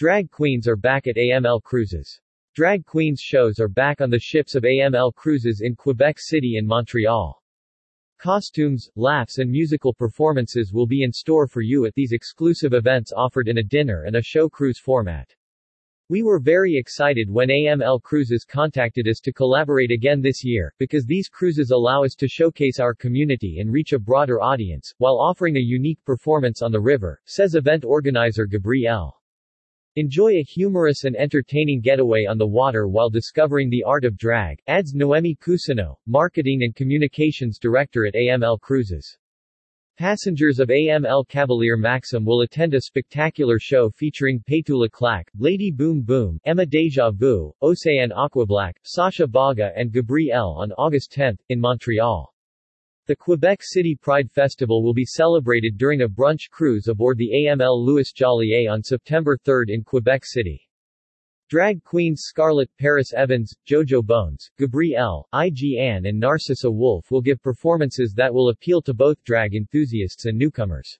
Drag queens are back at AML Cruises. Drag queens shows are back on the ships of AML Cruises in Quebec City and Montreal. Costumes, laughs and musical performances will be in store for you at these exclusive events offered in a dinner and a show cruise format. We were very excited when AML Cruises contacted us to collaborate again this year, because these cruises allow us to showcase our community and reach a broader audience, while offering a unique performance on the river, says event organizer Gabriel. Enjoy a humorous and entertaining getaway on the water while discovering the art of drag, adds Noemi Cusino, Marketing and Communications Director at AML Cruises. Passengers of AML Cavalier Maxim will attend a spectacular show featuring Petula Clark, Lady Boom Boom, Emma Deja Vu, Océane Aquablack, Sasha Baga and Gabrielle on August 10, in Montreal. The Quebec City Pride Festival will be celebrated during a brunch cruise aboard the AML Louis Jolliet on September 3 in Quebec City. Drag queens Scarlett Paris Evans, Jojo Bones, Gabrielle, IGN and Narcissa Wolf will give performances that will appeal to both drag enthusiasts and newcomers.